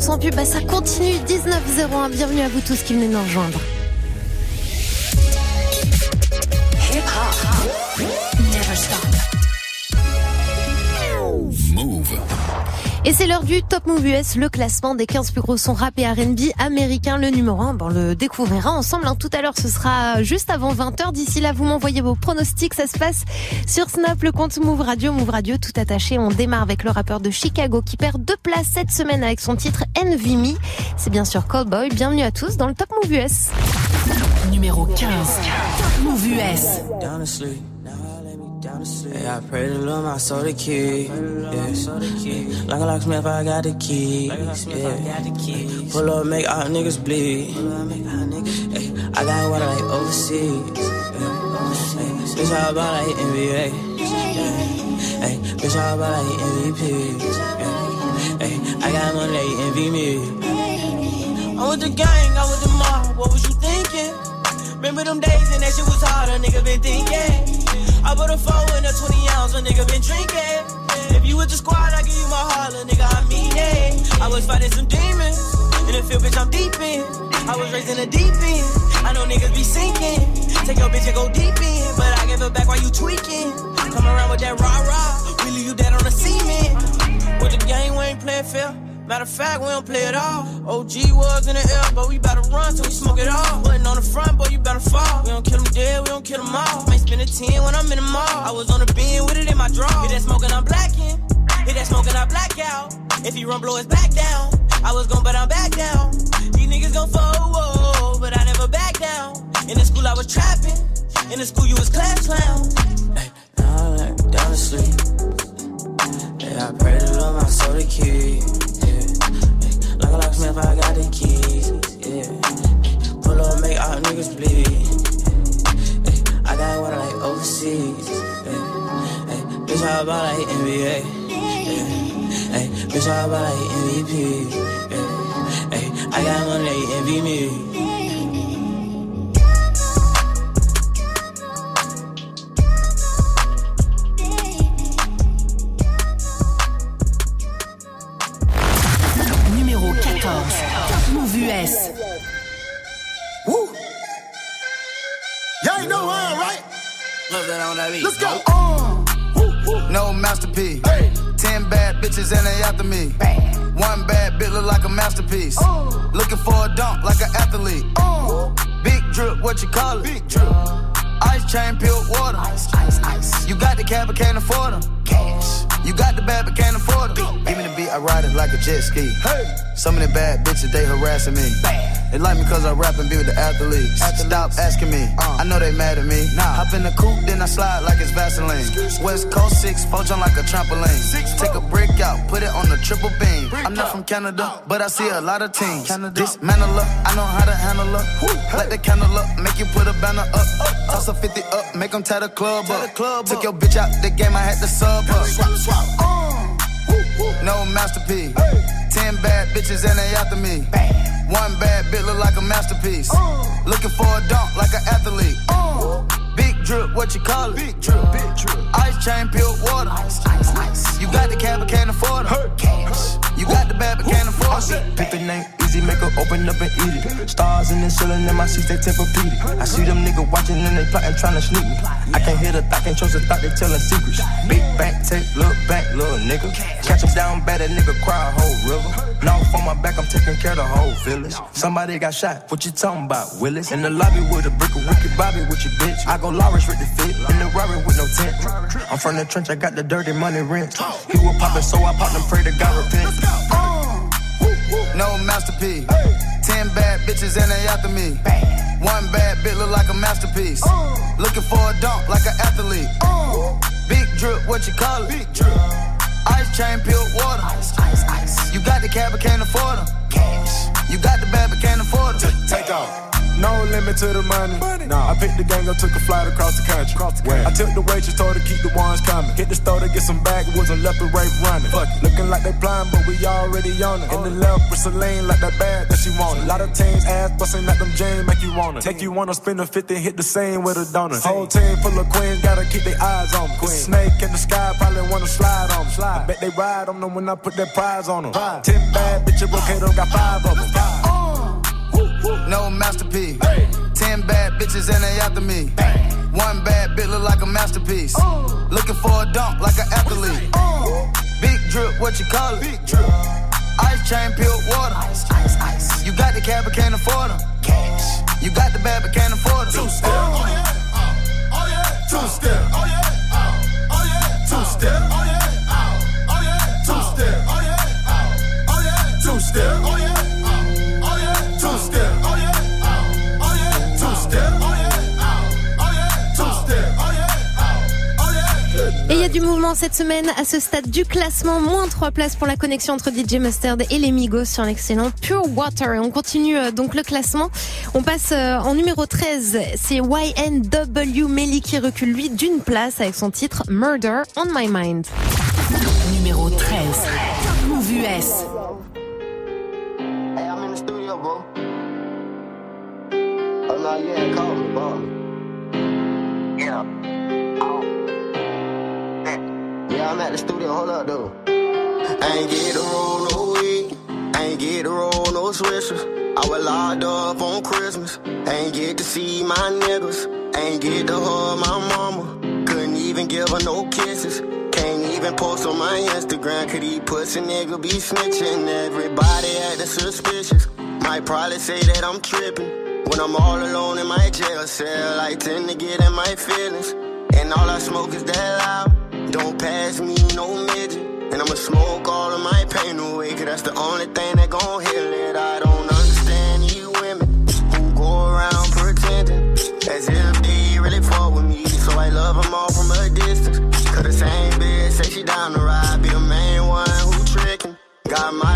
sans pub, bah ça continue 1901. Bienvenue à vous tous qui venez nous rejoindre. Et c'est l'heure du Top Move US, le classement des 15 plus gros sons rap et R&B américains. Le numéro 1, bon, on le découvrira ensemble. Hein. Tout à l'heure, ce sera juste avant 20h. D'ici là, vous m'envoyez vos pronostics. Ça se passe sur Snap, le compte Move Radio. Move Radio, tout attaché. On démarre avec le rappeur de Chicago qui perd deux places cette semaine avec son titre Envy Me. C'est bien sûr Cowboy. Bienvenue à tous dans le Top Move US. Numéro 15. Top Move US. Hey, I pray to Lord my soul the key. Yeah. Like a locksmith, I got the key. Yeah. Pull up, make all niggas bleed. Hey, I got water like overseas. Hey, bitch, all about like NBA. Hey, bitch, all about like MVP. Hey, I got money, they envy me. I'm with the gang, I with the mob. What was you thinking? Remember them days and that shit was hard, a nigga been thinking. I put a four in a 20 ounce, a nigga been drinking. If you with the squad, I give you my heart, a nigga, I mean it. I was fighting some demons. In the field, bitch, I'm deep in. I was raised in the deep end. I know niggas be sinking. Take your bitch and go deep in. But I give it back while you tweaking. Come around with that rah rah. We leave you dead on the cement. With the game, we ain't playing fair. Matter of fact, we don't play it all. OG was in the air, but we better run till we smoke it all. Wasn't on the front, boy, you better fall. We don't kill them dead, we don't kill them all. May spend a 10 when I'm in the mall. I was on the beam with it in my draw. Hit that smoking, I'm blacking. Hit that smoking, I black out. If he run, blow his back down. I was gon' but I'm back down. These niggas gon' fall, but I never back down. In the school, I was trapping. In the school, you was class bitches, they harassing me. They like me cause I rap and be with the athletes. Stop asking me, uh, I know they mad at me. Nah. Hop in the coupe, then I slide like it's Vaseline. West Coast 6, four jump like a trampoline. Take a brick out, put it on the triple beam. I'm not from Canada, but I see a lot of teams. Dismantle her, I know how to handle her. Hey. Light the candle up, make you put a banner up. up. Toss a 50 up, make them tie the club up. Took up. your bitch out the game, I had to sub up. Swap, swap. Uh. No masterpiece. Ten bad bitches and they after me. Bam. One bad bit look like a masterpiece. Uh, Looking for a dunk like an athlete. Uh, big drip, what you call it? Big drip, big drip. Ice chain, pure water. Ice, ice, ice. You got the cab, but can't afford it. You got the bad, but can't afford it. Pick the name easy, make her open up and eat it. Stars in the ceiling in my seats, they tempur-pedic. I see them niggas watching and they plotting, trying to sneak me. I can't hear the thought, can't trust the thought, they telling secrets. Big bank, take, look back, little nigga. Catch them down bad, that nigga cry a whole river. Now on my back, I'm taking care of the whole village. Somebody got shot, what you talking about, Willis? In the lobby with a brick of wicked Bobby with your bitch. I go Lawrence with the fit, in the Rari with no tent. I'm from the trench, I got the dirty money rent. He was poppin', so I popped and pray to God repent. No masterpiece. Ten bad bitches and they after me. One bad bitch look like a masterpiece. Looking for a dunk like an athlete. Big drip, what you call it? Big drip. Ice chain, pure water. Ice, ice, ice. You got the cab, but can't afford them. Cash. You got the bad, but can't afford them. Take off. No limit to the money. money. Nah, I picked the gang up, took a flight across the country. Across the country. I took the waitress, told her to keep the ones coming. Hit the store to get some backwoods and left the right running. Fuck it. Looking like they blind, but we already on it. In the left with Celine, like that bag that she wanted. A lot of teams ass busting at them jeans, make you wanna. Take you wanna spend a 50, hit the same with a donut. Whole team full of queens, gotta keep their eyes on. Queen. Snake in the sky, probably wanna slide on me. I bet they ride on them when I put that prize on them. Ten bad bitches, okay, got five of them. Uh, no masterpiece. Ten bad bitches and they after me. One bad bitch look like a masterpiece. Looking for a dump like an athlete. Big drip, what you call it? Big drip. Ice chain, pure water. Ice, ice, ice. You got the cab, but can't afford them. Cash. You got the bad, but can't afford them. Two step. Oh yeah. Oh, oh yeah. Two step. Oh yeah. Oh, oh yeah. Two step. Oh yeah. Cette semaine à ce stade du classement. Moins 3 places pour la connexion entre DJ Mustard et les Migos sur l'excellent Pure Water. Et on continue euh, donc le classement. On passe euh, en numéro 13. C'est YNW Melly qui recule lui d'une place avec son titre Murder on My Mind. Numéro 13. Move US. Hey, I'm in the studio, bro. Oh, no, yeah, call me, bro. Yeah. Oh. Yeah, I'm at the studio. Hold up, though. Ain't get to roll no weed. Ain't get to roll no swishers. I was locked up on Christmas. Ain't get to see my niggas. Ain't get to hug my mama. Couldn't even give her no kisses. Can't even post on my Instagram. Could he pussy nigga be snitching? Everybody acting suspicious. Might probably say that I'm tripping. When I'm all alone in my jail cell, I tend to get in my feelings. And all I smoke is that loud. Don't pass me no midget. And I'ma smoke all of my pain away, cause that's the only thing that gon' heal it. I don't understand you women who go around pretending as if they really fuck with me. So I love them all from a distance. Cause the same bitch say she down to ride, be the main one who trickin'. Got my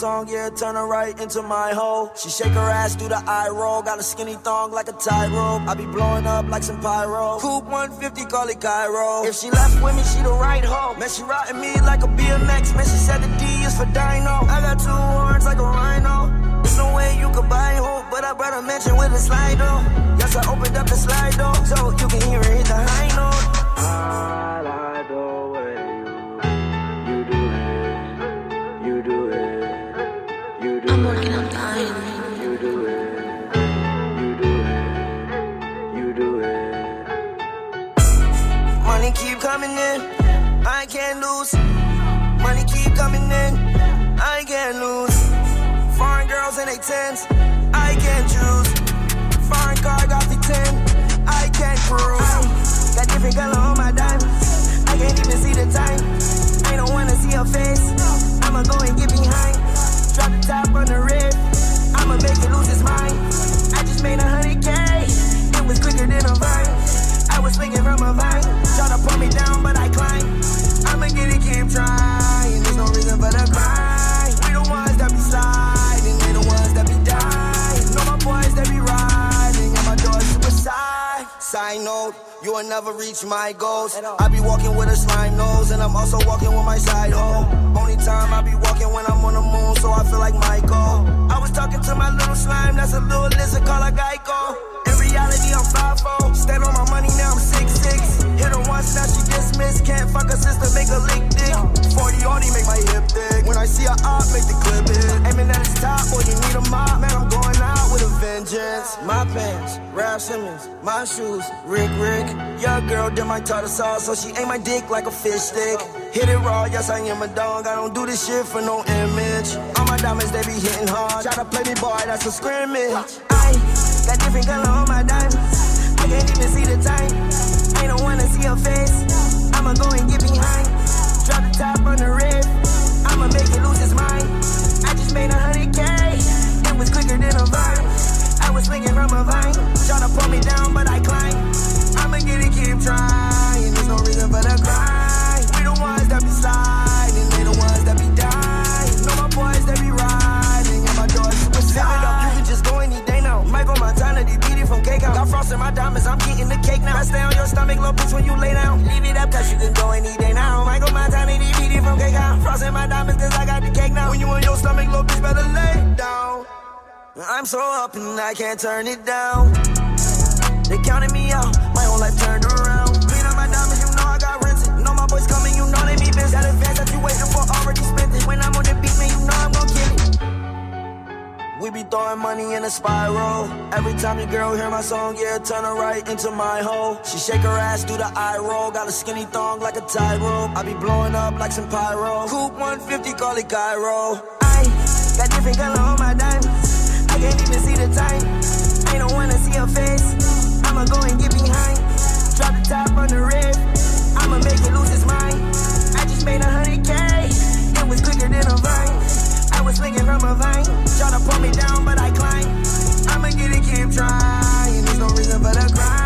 song, yeah, turn her right into my hole. She shake her ass, do the eye roll. Got a skinny thong like a tie rope. I be blowing up like some pyro. Coupe 150, call it Cairo. If she left with me, she the right hoe. Man, she riding me like a BMX. Man, she said the D is for Dino. I got two horns like a rhino. There's no way you could buy hope, but I brought a mansion with a slide though. Yes, I opened up the slide door, so you can hear it hit the high note. Money keep coming in, I can't lose. Money keep coming in, I can't lose. Foreign girls in they tens, I can't choose. Foreign car got the ten, I can't cruise. Got different color on my diamonds, I can't even see the time. I don't wanna see her face, I'ma go and get behind. Drop the top on the rib, I'ma make it lose its mind. I just made a hundred K, it was quicker than a vine. I was swinging from a vine, try to pull me down, but I climb. I'ma get it, keep trying. There's no reason for the grind. We the ones that be sliding, they the ones that be dying. Know my boys that be riding, and my doors suicide. Side note, you will never reach my goals. I be walking with a slime nose, and I'm also walking with my side hoe. Only time I be walking when I'm on the moon, so I feel like Michael. I was talking to my little slime, that's a little lizard called a Geico. Reality, I'm 5'4. Stand on my money, now I'm 6'6. Hit her once, now she dismissed. Can't fuck her sister, make her lick dick. 40 already make my hip thick. When I see her up, make the clip hit. Aiming at his top, boy, you need a mop. Man, I'm going out with a vengeance. My pants, Raf Simons. My shoes, Rick Rick. Your girl did my tartar sauce, so she ate my dick like a fish stick. Hit it raw, yes, I am a dog. I don't do this shit for no image. All my diamonds, they be hitting hard. Try to play me, boy, that's a scrimmage. I got different color on my diamonds. I can't even see the time. I don't wanna see her face. I'ma go and get behind. Drop the top on the rib. I'ma make it lose its mind. I just made a hundred K. It was quicker than a vine. I was swinging from a vine. Try to pull me down, but I climb. I'ma get it, keep trying. There's no reason for the grind. We the ones that be sliding. Little bitch, when you lay down. Leave it up, cause you can go any day now. Michael Montana, it from cake out. Frost in my diamonds, cause I got the cake now. When you on your stomach, little bitch, better lay down. I'm so up and I can't turn it down. They counted me out, We be throwing money in a spiral. Every time your girl hear my song, yeah, turn her right into my hole. She shake her ass, do the eye roll. Got a skinny thong like a tie rope. I be blowing up like some pyro. Coupe 150, call it Cairo. I got different color on my diamonds. I can't even see the time. I don't wanna see her face. I'ma go and get behind. Drop the top on the rib. I'ma make it lose its mind. I just made a hundred K. It was quicker than a vine. I was swinging from a vine. Try to pull me down, but I climb. I'ma get it, keep trying. There's no reason for the grind.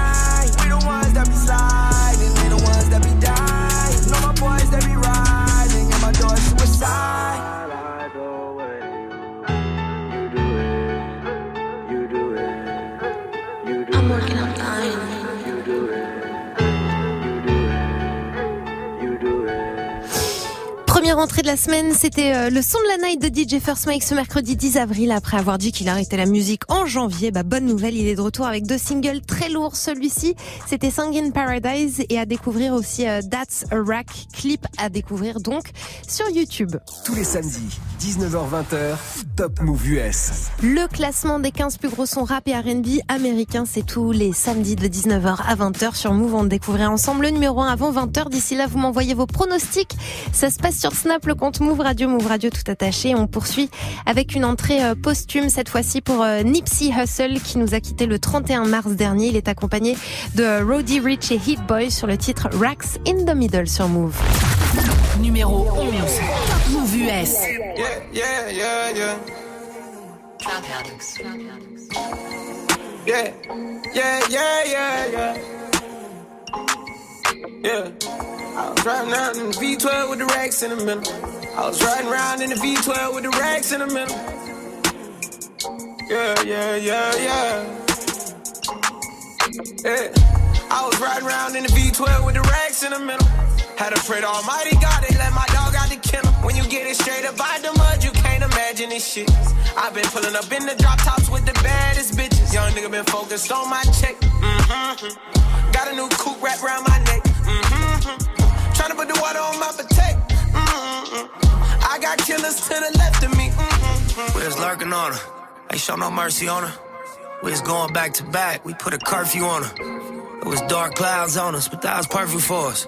Première entrée de la semaine, c'était euh, le son de la night de DJ First Mike ce mercredi 10 avril après avoir dit qu'il arrêtait la musique en janvier. Bah, bonne nouvelle, il est de retour avec deux singles très lourds. Celui-ci, c'était Sing in Paradise et à découvrir aussi euh, That's a Rack, clip à découvrir donc sur YouTube. Tous les samedis, 19h-20h, Top Move US. Le classement des 15 plus gros sons rap et R&B américains, c'est tous les samedis de 19h à 20h sur Move. On découvrir ensemble le numéro 1 avant 20h. D'ici là, vous m'envoyez vos pronostics. Ça se passe sur Snap, le compte Move Radio, Move Radio tout attaché. On poursuit avec une entrée euh, posthume, cette fois-ci pour euh, Nipsey Hussle, qui nous a quitté le 31 mars dernier. Il est accompagné de Roddy Rich et Hit Boy sur le titre Racks in the Middle sur Move. Numéro 11. Move US. Yeah, yeah, yeah, yeah. Yeah, yeah, yeah, yeah, yeah. Yeah. I was riding around in the V12 with the racks in the middle. I was riding around in the V12 with the racks in the middle. Yeah, yeah, yeah, yeah. Yeah. I was riding around in the V12 with the racks in the middle. Had to pray to Almighty God, they let my dog out the kennel. When you get it straight up out the mud, you can't imagine this shit. I've been pulling up in the drop tops with the baddest bitches. Young nigga been focused on my check. Mm-hmm. Got a new coupe wrapped around my neck. Mm-hmm. Trying to put the water on my potato. Mm-hmm. I got killers to the left of me. Mm-hmm. We was lurking on her. Ain't show no mercy on her. We was going back to back. We put a curfew on her. It was dark clouds on us, but that was perfect for us.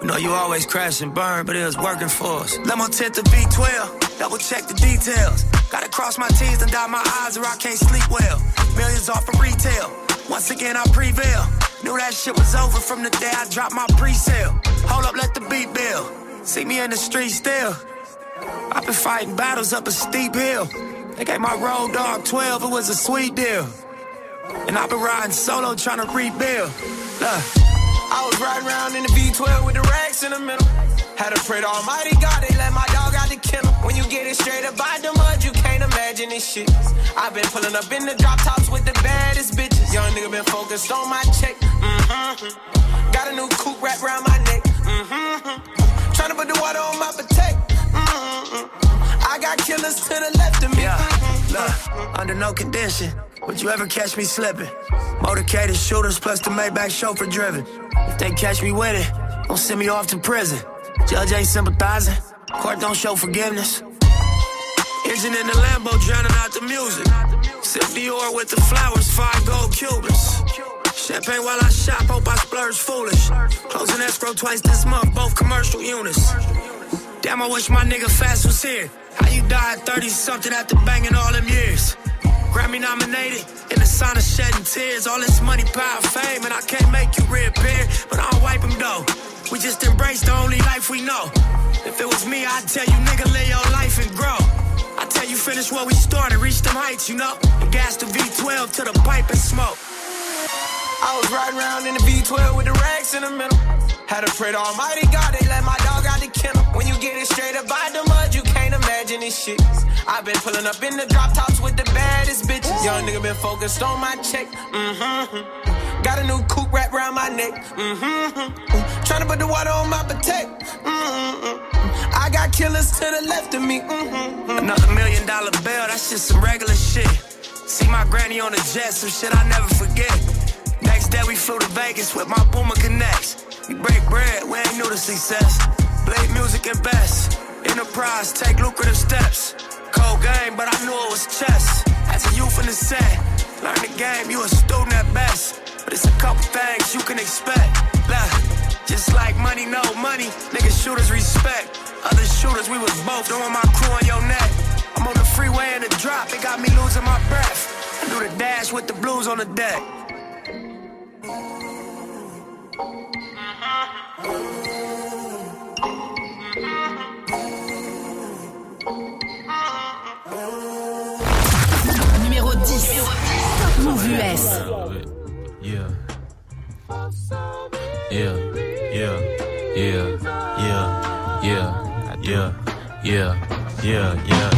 We know you always crash and burn, but it was working for us. Let my tent to V12, double check the details. Gotta cross my T's and dot my I's or I can't sleep well. Millions off of retail. Once again, I prevail. Knew that shit was over from the day I dropped my pre-sale. Hold up, let the beat build. See me in the street still. I've been fighting battles up a steep hill. They gave my road dog 12, it was a sweet deal. And I've been riding solo trying to rebuild. Look. I was riding around in the V12 with the racks in the middle. Had to pray to Almighty God, they let my dog out the kennel. When you get it straight up by the mud, you can't imagine this shit. I've been pulling up in the drop tops with the baddest bitches. Young nigga been focused on my check. Mm-hmm. Got a new coupe wrapped around my neck. Mm-hmm. Trying to put the water on my potato. Mm-hmm. I got killers to the left of me. Yeah, look, under no condition would you ever catch me slipping. Motorcaded shooters plus the Maybach chauffeur driven. If they catch me with it, don't send me off to prison. Judge ain't sympathizing, court don't show forgiveness. Engine in the Lambo drowning out the music. Sip Dior with the flowers, five gold Cubans. Champagne while I shop, hope I splurge foolish. Closing escrow twice this month, both commercial units. Damn, I wish my nigga Fats was here. How you died 30 something after banging all them years? Grammy nominated, in the sign of shedding tears. All this money, power, fame, and I can't make you reappear, but I'll wipe them though. We just embrace the only life we know. If it was me, I'd tell you, nigga, live your life and grow. I tell you, finish what we started, reach them heights, you know. Gas the V12 to the pipe and smoke. I was riding around in the V12 with the racks in the middle. Had to pray to Almighty God, they let my dog out the kennel. When you get it straight up by the mud, you can't imagine this shit. I've been pulling up in the drop tops with the baddest bitches. Young nigga been focused on my check. Mm-hmm. Got a new coupe wrapped around my neck. Mm-hmm. Trying to put the water on my potato. Mm-hmm. I got killers to the left of me. Mm-hmm. Another million dollar bill, that's just some regular shit. See my granny on the jet, some shit I never forget. Next day we flew to Vegas with my Boomer Connects. We break bread, we ain't new to success. Blade music and best. Enterprise, take lucrative steps. Cold game, but I knew it was chess. As a youth in the set, learn the game, you a student at best. But it's a couple things you can expect. Look, just like money, no money, niggas shooters respect. Other shooters, we was both doing my crew on your neck. I'm on the freeway in the drop, it got me losing my breath. I do the dash with the blues on the deck. Numéro 10. Move US. Yeah. Yeah. Yeah. Yeah. Yeah. Yeah. Yeah. Yeah. Yeah. Yeah. Yeah. Yeah.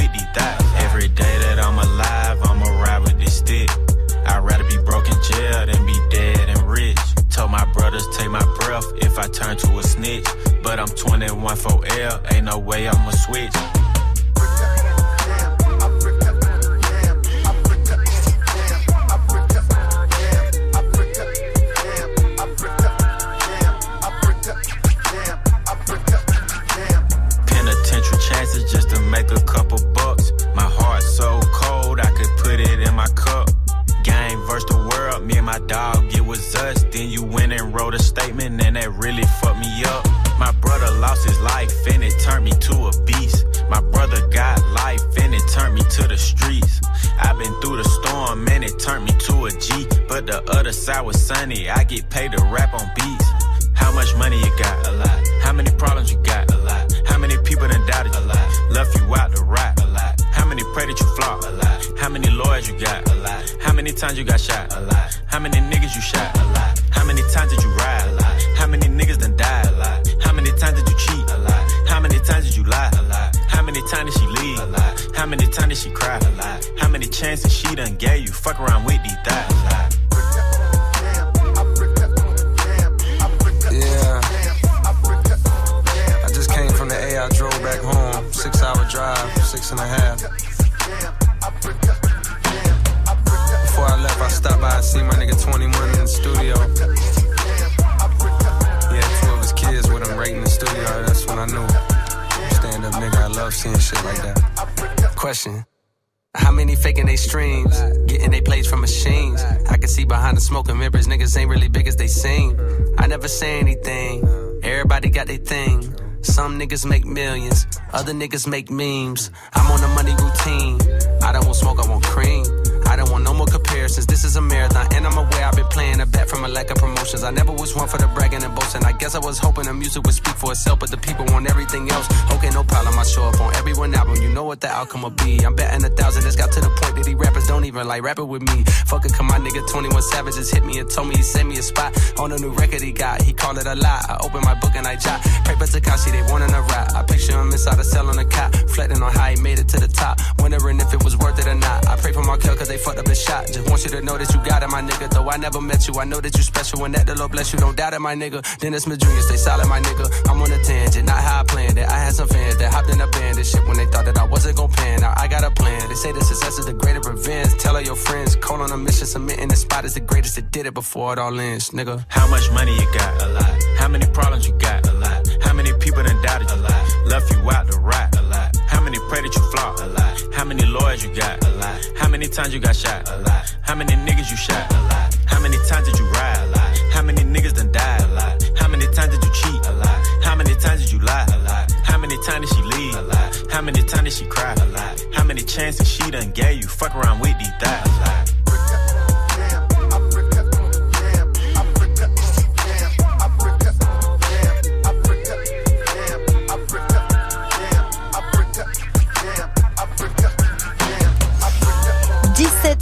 But I'm 21 for L, ain't no way I'ma switch. Niggas make millions, other niggas make memes. I'm on a money routine. I don't want smoke, I want cream. I don't want no more comparisons. This is a marathon, and I'm aware I've been playing a bet from a lack of promotions. I never was one for the bragging and boasting. I guess I was hoping the music would speak for itself, but the people want everything outcome will be. I'm betting a thousand. It's got to the point that these rappers don't even like rapping with me. Fuck it, come my nigga 21 Savage just hit me and told me he sent me a spot on a new record he got. He called it a lie. I open my book and I jot. Paper Tekashi, they wanting a rap. I picture him inside a cell on a cot, reflecting on how he made it to the top. Wondering if it was worth it or not. I pray for my kill cause they fucked up the shot. Just want you to know that you got it, my nigga. Though I never met you, I know that you special When that the Lord bless you. Don't doubt it, my nigga. Dennis Smith Jr., stay solid, my nigga. I'm on a tangent, not how I planned it. I had some fans that hopped in a band and shit when they thought that I wasn't gon' pan. Now I got a plan. They say the success is the greater revenge. Tell all your friends, call on a mission, submitting the spot is the greatest that did it before it all ends, nigga. How much money you got? A lot. How many problems you got? A lot. How many people done doubted you? A lot. Left you out to rap? A lot. How many pray that you flop? A lot. How many lawyers you got? A lot. How many times you got shot? A lot. How many niggas you shot? A lot. How many times did you ride? A lot. How many niggas done died? A lot. How many times did you cheat? A lot. How many times did you lie? A lot. How many times did she leave? A lot. How many times did she cry? A lot. How many chances she done gave you? Fuck around with these thighs. A lot.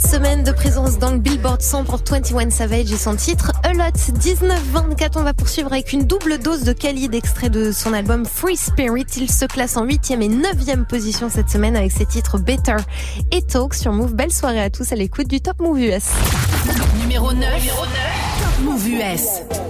Semaines de présence dans le Billboard 100 pour 21 Savage et son titre A Lot 19-24. On va poursuivre avec une double dose de Khalid extrait de son album Free Spirit. Il se classe en 8e et 9e position cette semaine avec ses titres Better et Talk sur Move. Belle soirée à tous à l'écoute du Top Move US. Numéro 9, Top Move US.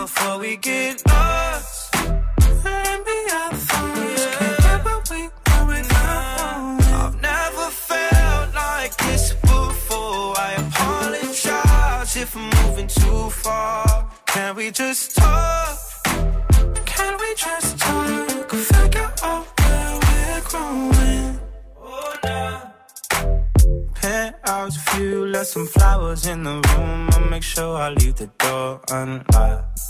Before we get lost. And be our thoughts. Can't get what we want without I've never felt like this before. I apologize if I'm moving too far. Can we just talk? Can we just talk? Figure out where we're growing. Oh, nah penthouse view, left some flowers in the room. I'll make sure I leave the door unlocked.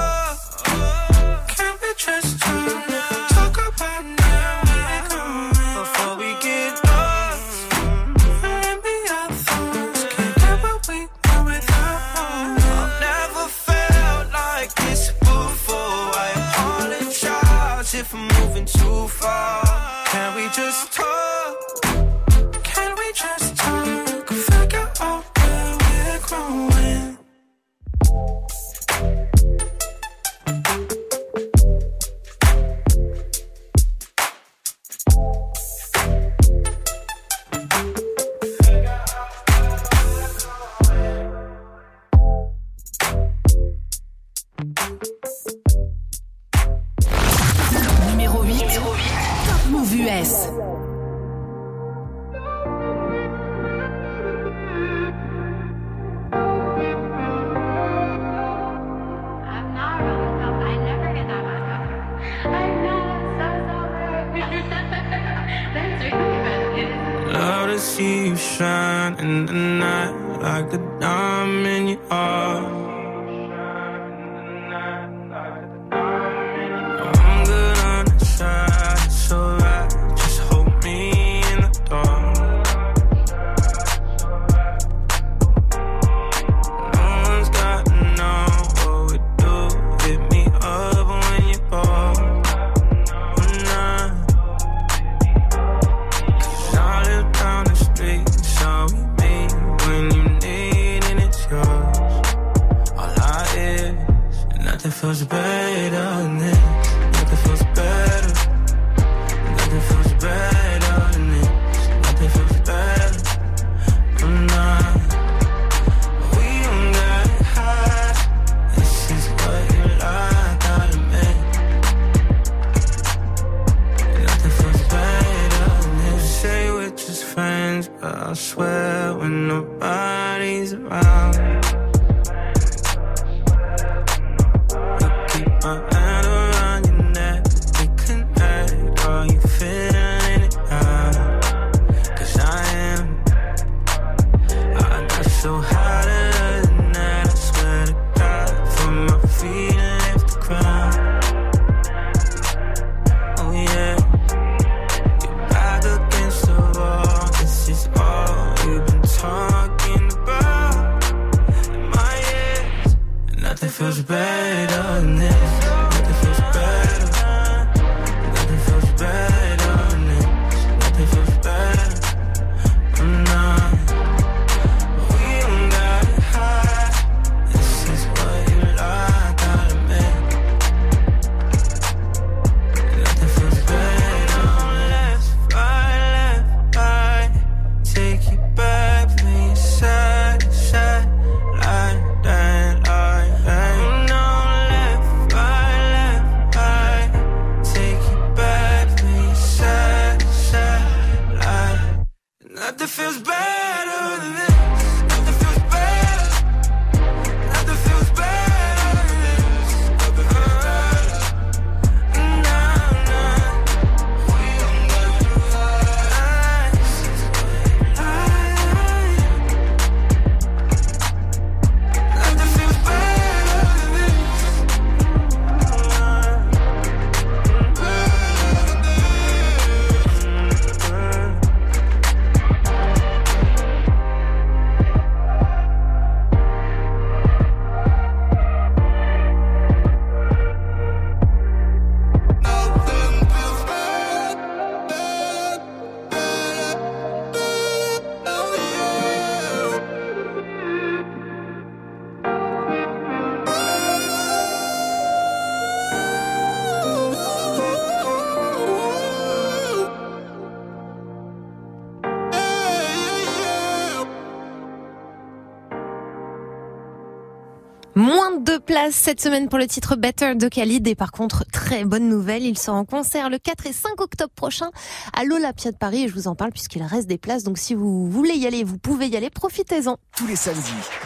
Cette semaine pour le titre Better de Khalid. Et par contre bonne nouvelle, il sera en concert le 4 et 5 octobre prochain à l'Olympia de Paris et je vous en parle puisqu'il reste des places donc si vous voulez y aller, vous pouvez y aller, profitez-en. Tous les samedis,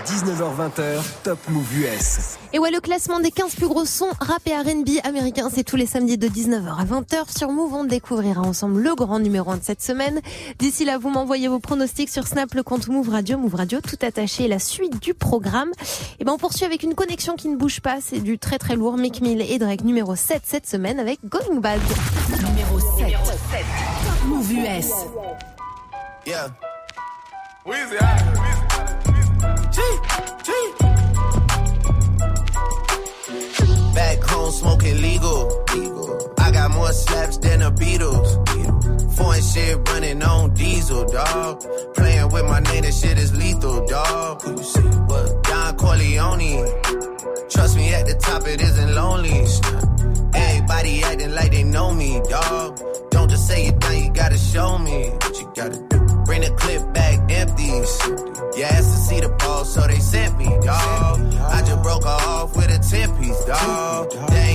19h20, Top Move US. Et ouais, le classement des 15 plus gros sons rap et R&B américains, c'est tous les samedis de 19h à 20h sur Move. On découvrira ensemble le grand numéro 1 de cette semaine. D'ici là, vous m'envoyez vos pronostics sur Snap, le compte Move Radio, Move Radio, tout attaché, la suite du programme. Et ben, on poursuit avec une connexion qui ne bouge pas. C'est du très très lourd. Mick Mill et Drake numéro 7 cette semaine avec Going Bad. Numéro 7. Top Mouv' US. Yeah. Weezy, G, G. Back home smoking legal. I got more slaps than the Beatles. Foreign shit running on diesel, dog. Playing with my name, that shit is lethal, dog. Who you see? What? Don Corleone. Trust me, at the top it isn't lonely. They know me, dog. Don't just say it now, you gotta show me what you gotta do. Bring the clip back empties. You asked to see the ball, so they sent me, dog. I just broke off with a 10 piece, dog. There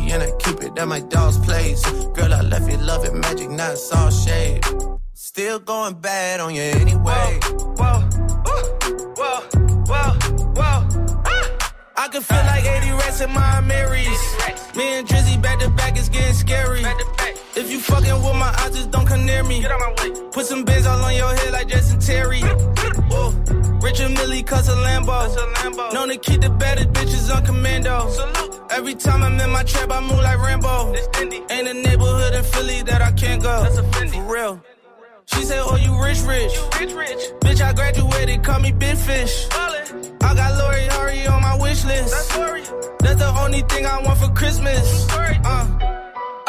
and I keep it at my dog's place. Girl, I left you loving magic, not all shade. Still going bad on you anyway. Whoa, whoa, whoa, whoa. whoa. Ah! I can feel like 80 rats in my Marys. Me and Drizzy back to back is getting scary. If you fucking with my eyes, just don't come near me. Put some bins all on your head like Jason Terry. Whoa. Richard Mille cuss a Lambo. Known to keep the baddest bitches on commando. Salute. Every time I'm in my trap, I move like Rambo. Ain't a neighborhood in Philly that I can't go. That's a Fendi. For real. She say, Oh, you rich, rich. You rich, rich. Bitch, I graduated, call me Big Fish. I got Lori Harvey on my wish list. That's, Lori. That's the only thing I want for Christmas. Uh.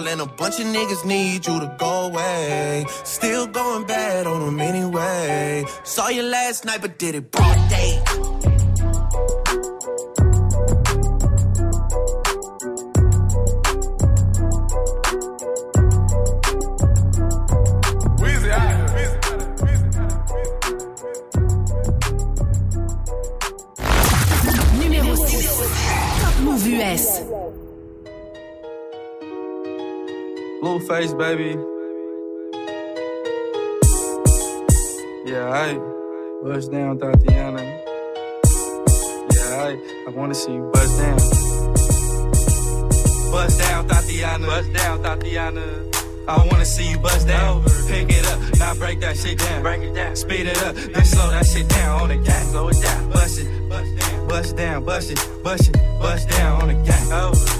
wall. And a bunch of niggas need you to go away. Still going bad on them anyway. Saw you last night, but did it broad day. Blueface, baby. Yeah, I bust down, Tatiana. Yeah, I, I wanna see you bust down. Bust down, Tatiana. Bust down, Tatiana. I wanna see you bust down. Pick it up, now break that shit down. Break it down. Speed it up, then slow that shit down on the gang. Slow it down. Bust it, bust down, bust down, bust it, bust it, bust down on the gang.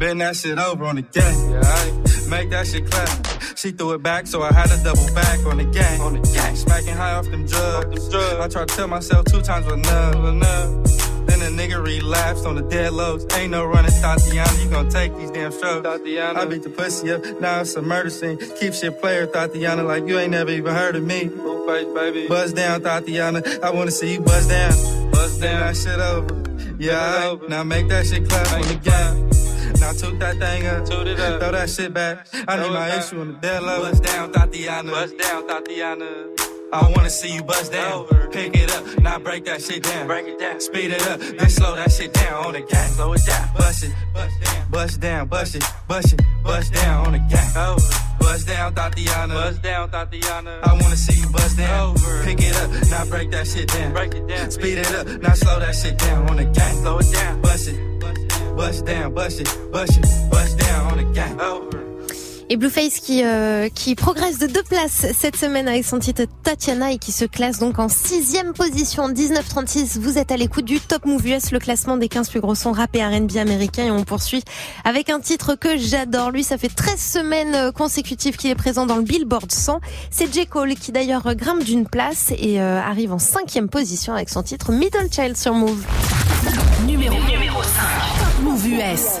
Bend that shit over on the gang. Yeah, make that shit clap. She threw it back, so I had to double back on the gang. On the gang. Smacking high off them drugs. I tried to tell myself two times was enough. enough. Then a nigga relapsed on the dead lows. Ain't no running, Tatiana. You gon' take these damn strokes. Tatiana. I beat the pussy up. Now it's a murder scene. Keep shit player, Tatiana, like you ain't never even heard of me. Face, baby. Buzz down, Tatiana. I wanna see you buzz down. Buzz down. that shit over. Yeah, now make that shit clap on the gang. Now toot that thing up, toot it up, throw that shit back. I need my issue on the dead low. Bust down, Tatiana. Bust down, Tatiana. I wanna see you bust down. Pick it up, now break that shit down. Break it down. Speed it up, then slow that shit down on the gang. Slow it down. Bust it, bust down, bust it, bust it, bust down on the gang. Bust down, Tatiana. Bust down, Tatiana. I wanna see you bust down. Pick it up, now break that shit down. Break it down. Speed it up, now slow that shit down on the gang. Slow it down. Bust it, bust down, bust it, bust it, bust down on the gang. Et Blueface qui, euh, qui progresse de deux places cette semaine avec son titre Tatiana et qui se classe donc en sixième position, 19-36. Vous êtes à l'écoute du Top Move US, le classement des 15 plus gros sons rap et R&B américains et on poursuit avec un titre que j'adore. Lui, ça fait 13 semaines euh, consécutives qu'il est présent dans le Billboard 100. C'est J. Cole qui d'ailleurs grimpe d'une place et euh, arrive en cinquième position avec son titre Middle Child sur Move. Numéro, numéro 5. Top Mouv' US.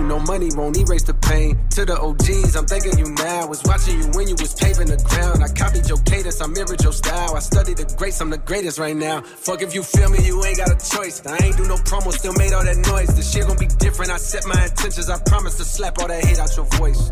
know money won't erase the pain. To the OGs, I'm thanking you now. Was watching you when you was paving the ground. I copied your cadence, I mirrored your style. I studied the greats, I'm the greatest right now. Fuck if you feel me, you ain't got a choice. I ain't do no promo, still made all that noise. The shit gon' be different. I set my intentions. I promise to slap all that hate out your voice.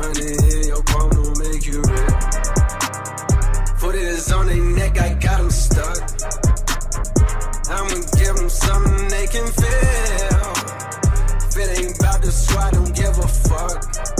Money in your palm will make you real. Foot is on their neck, I got them stuck. I'ma give them something they can feel. If it ain't about the squad, don't give a fuck.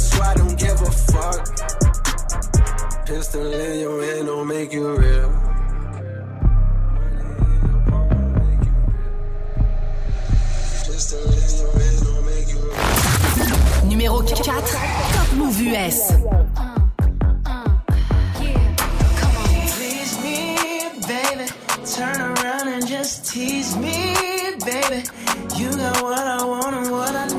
about the squad, don't give a fuck. Pistol in your hand don't make you real. Numéro 4. Top Move US. Please me, baby. Turn around and just tease me, baby. You got what I want and what I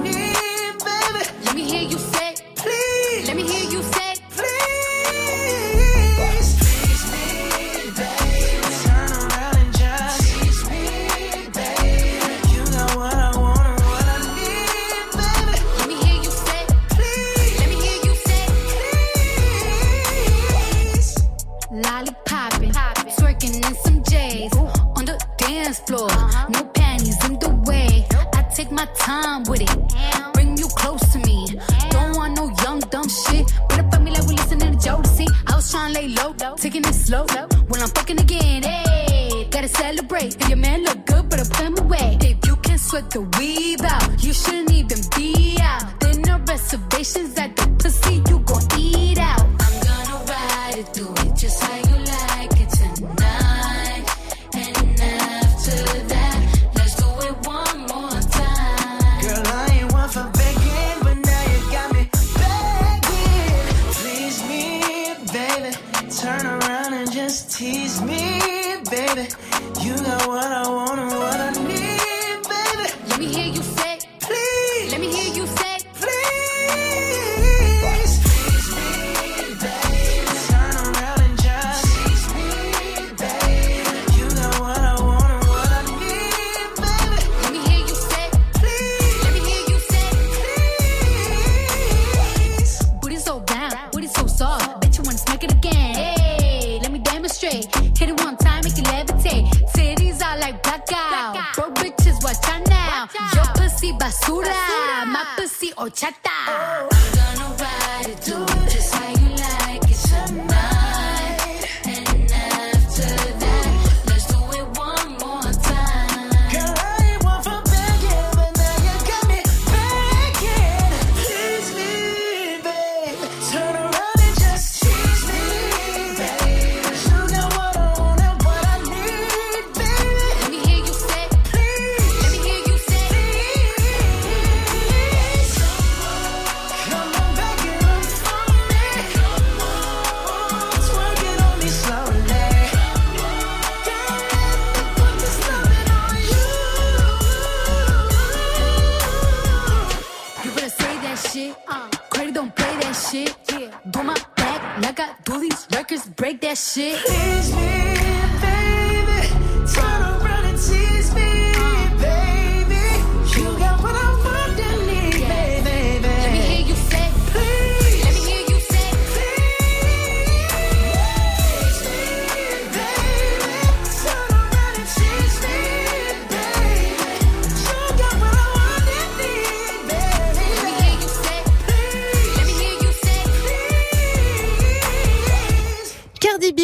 floor. No panties in the way. I take my time with it. Bring you close to me. Don't want no young, dumb shit. Put up at me like we listening to Jodeci. I was trying to lay low, taking it slow. When I'm fucking again, hey, gotta celebrate. If your man look good, better put him away. If you can sweat the weave out, you shouldn't even be out. There no reservations at I got these records, break that shit.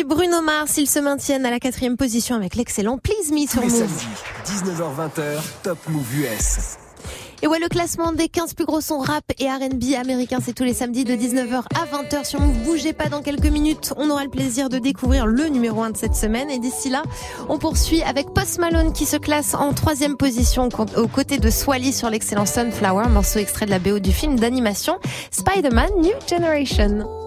Bruno Mars. Ils se maintiennent à la quatrième position avec l'excellent Please Me sur Move. 19h20, Top Move US. Et ouais, le classement des 15 plus gros sons rap et R&B américains, c'est tous les samedis de 19h à 20h sur Move. Bougez pas dans quelques minutes, on aura le plaisir de découvrir le numéro 1 de cette semaine. Et d'ici là, on poursuit avec Post Malone qui se classe en troisième position aux côtés de Swally sur l'excellent Sunflower, morceau extrait de la BO du film d'animation Spider-Man New Generation.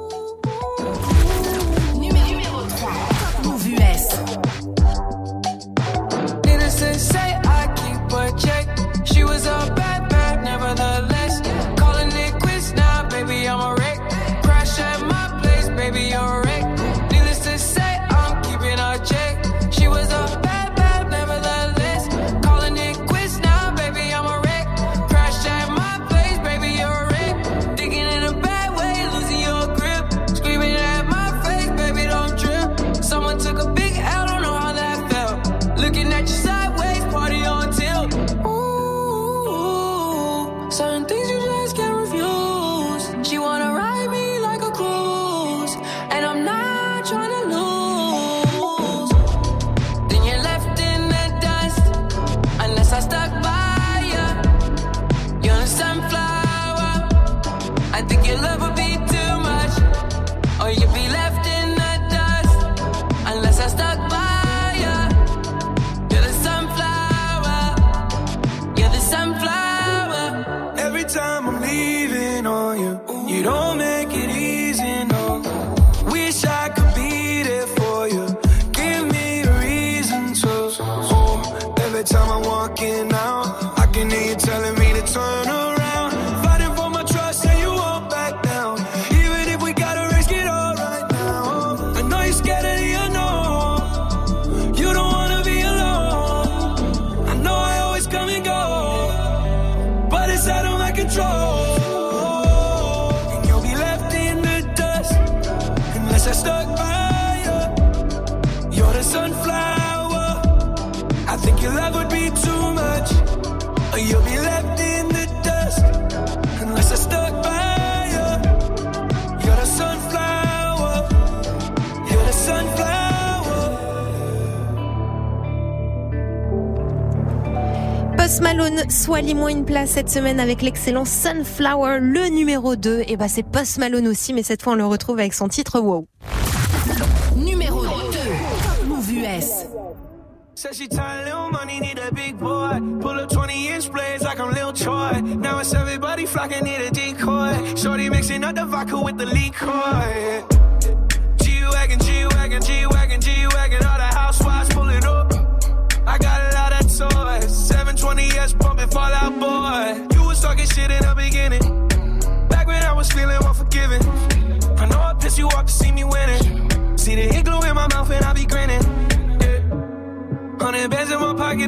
Moins une place cette semaine avec l'excellent Sunflower, le numéro 2. Et bah c'est Post Malone aussi, mais cette fois on le retrouve avec son titre Wow. Numéro 2. Top Move US. Said she tired, little money, need a big boy. Pull up 20 inch blades like I'm Lil Troy. Now it's everybody flocking, need a decoy. Shorty mixing up the vodka with the liquor.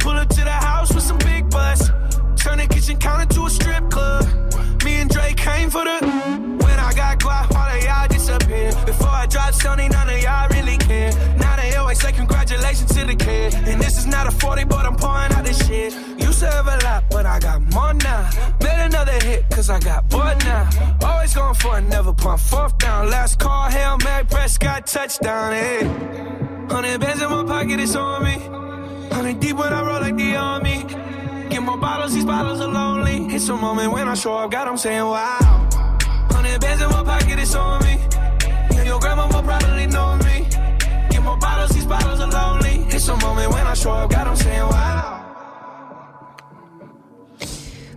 Pull up to the house with some big butts. Turn the kitchen counter to a strip club. Me and Drake came for the. When I got guap, all of y'all disappear. Before I drop Sony, none of y'all really care. Now they always say congratulations to the kid. And this is not a 40, but I'm pouring out this shit. To a lot, but I got more now. Made another hit, cause I got bored now. Always going for it, never pump fourth down. Last call, Hail Mary, Prescott, touchdown, hey. Hundred bands in my pocket, it's on me. Hundred deep when I roll like the army. Get more bottles, these bottles are lonely. It's a moment when I show up, God, I'm saying wow. Hundred bands in my pocket, it's on me. Yeah, your grandma will probably know me. Get more bottles, these bottles are lonely. It's a moment when I show up, God, I'm saying wow.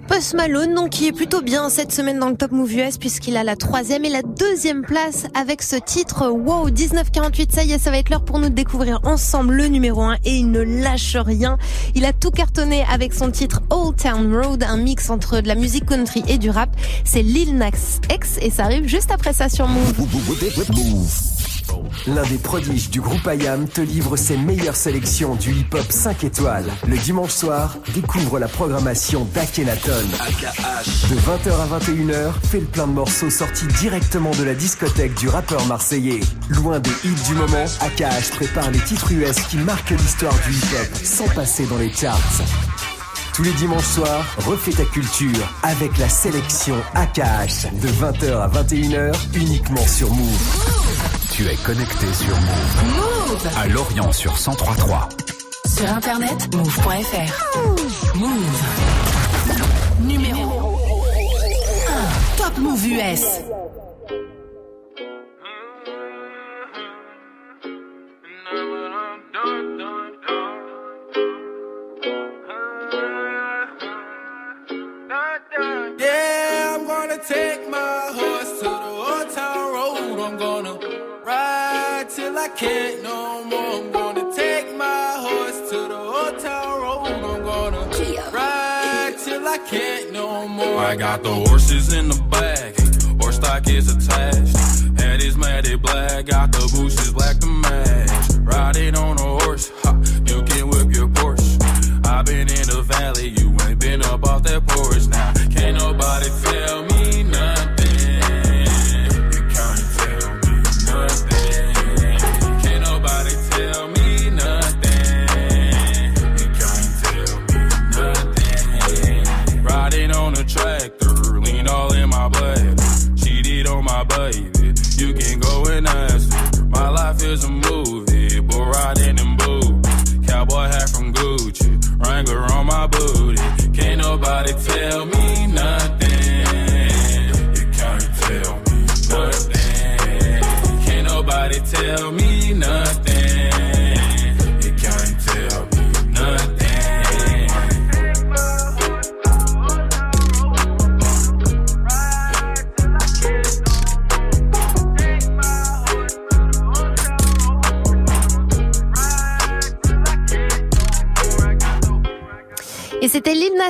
Post Malone, donc, qui est plutôt bien cette semaine dans le Top Move US puisqu'il a la troisième et la deuxième place avec ce titre Wow 1948. Ça y est, ça va être l'heure pour nous découvrir ensemble le numéro 1 et il ne lâche rien. Il a tout cartonné avec son titre Old Town Road, un mix entre de la musique country et du rap. C'est Lil Nas X et ça arrive juste après ça sur Move. L'un des prodiges du groupe IAM te livre ses meilleures sélections du hip-hop 5 étoiles. Le dimanche soir, découvre la programmation d'Akhenaton. De 20h à 21h, fais le plein de morceaux sortis directement de la discothèque du rappeur marseillais. Loin des hits du moment, AKH prépare les titres US qui marquent l'histoire du hip-hop sans passer dans les charts. Tous les dimanches soirs, refais ta culture avec la sélection AKH de 20h à 21h uniquement sur Move. Tu es connecté sur Move. Move À Lorient sur 1033. Sur internet, move.fr. Move. Numéro 1. Top Move US. I can't no more. I'm gonna take my horse to the town road. I'm gonna ride till I can't no more. I got the horses in the back, horse stock is attached. Head is matted black, got the bushes black to match. Riding on a horse, ha, you can whip your Porsche. I've been in the valley, you ain't been up off that porch now. Can't nobody tell me is a movie, bull riding in boots. Cowboy hat from Gucci, Wrangler on my booty. Can't nobody tell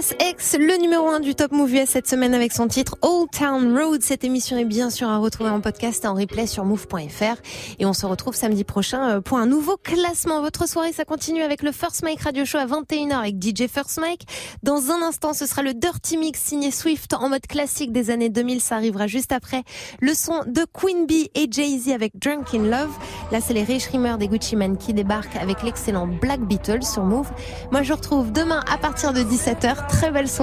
c'était Lil Le numéro 1 du Top Move US cette semaine avec son titre Old Town Road. Cette émission est bien sûr à retrouver en podcast et en replay sur move.fr. Et on se retrouve samedi prochain euh, pour un nouveau classement. Votre soirée, ça continue avec le First Mike Radio Show à 21h avec DJ First Mike. Dans un instant, ce sera le Dirty Mix signé Swift en mode classique des années 2000. Ça arrivera juste après. Le son de Queen Bee et Jay-Z avec Drunk in Love. Là, c'est les Rich Rimmer des Gucci Man qui débarquent avec l'excellent Black Beetle sur Move. Moi, je vous retrouve demain à partir de 17h. Très belle soirée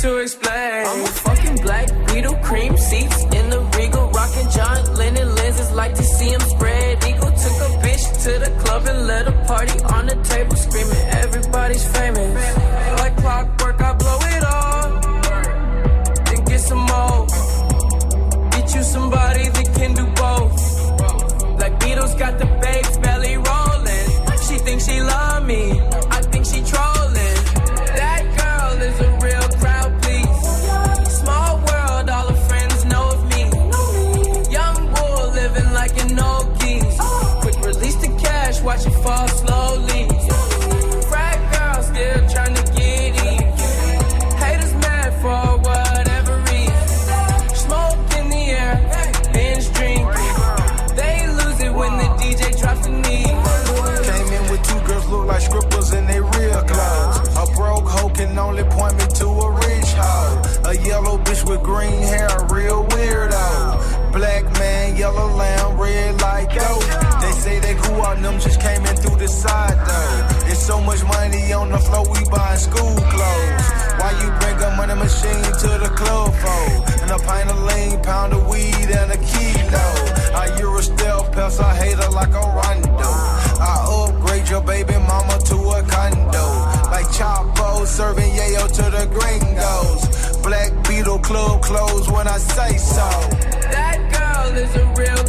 to explain. I'm a fucking black beetle, cream seats in the regal, rocking John Lennon lenses, like to see him spread eagle. Took a bitch to the club and let a party machine to the club for? And a pint of lean, pound of weed, and a kilo. I Euro stealth pest, I hate her like a rondo. I upgrade your baby mama to a condo. Like Chapo serving yayo to the gringos. Black Beetle club closed when I say so. That girl is a real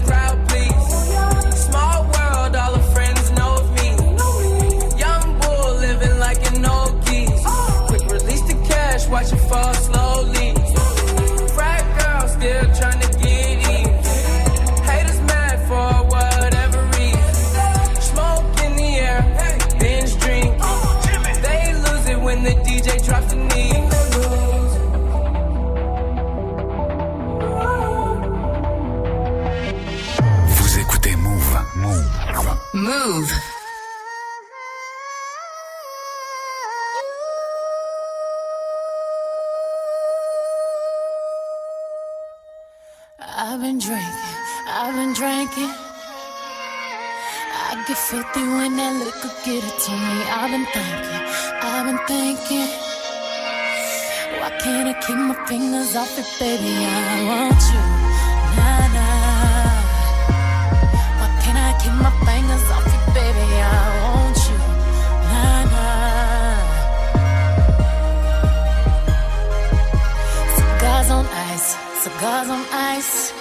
Get filthy when that liquor get it to me. I've been thinking, I've been thinking. Why can't I keep my fingers off it, baby? I want you, nah nah. Why can't I keep my fingers off it, baby? I want you, nah nah. Cigars on ice, cigars on ice.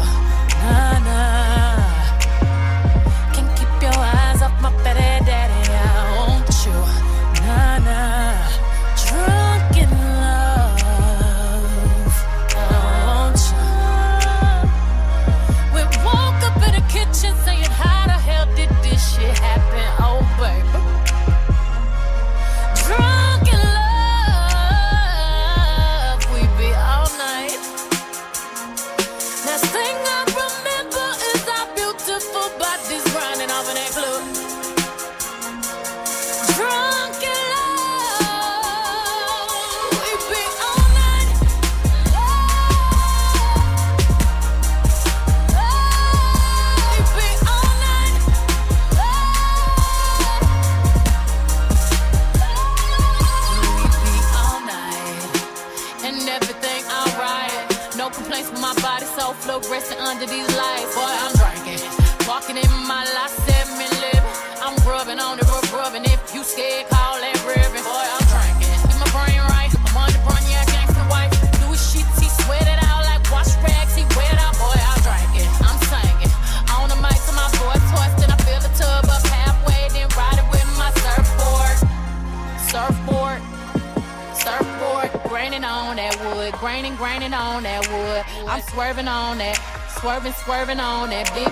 swerving, swerving on that big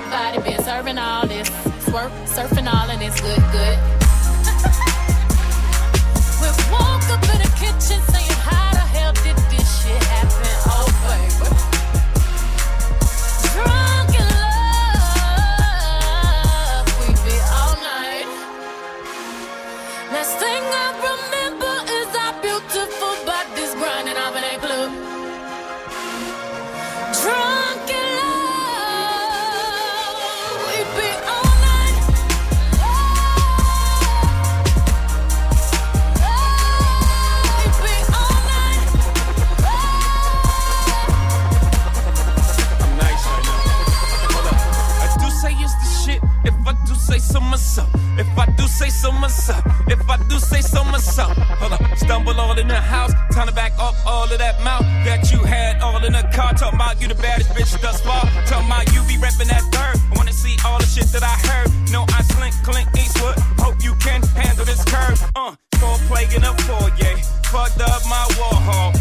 digging up Fourier. Fucked up my Warhol, hall.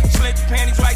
Panties right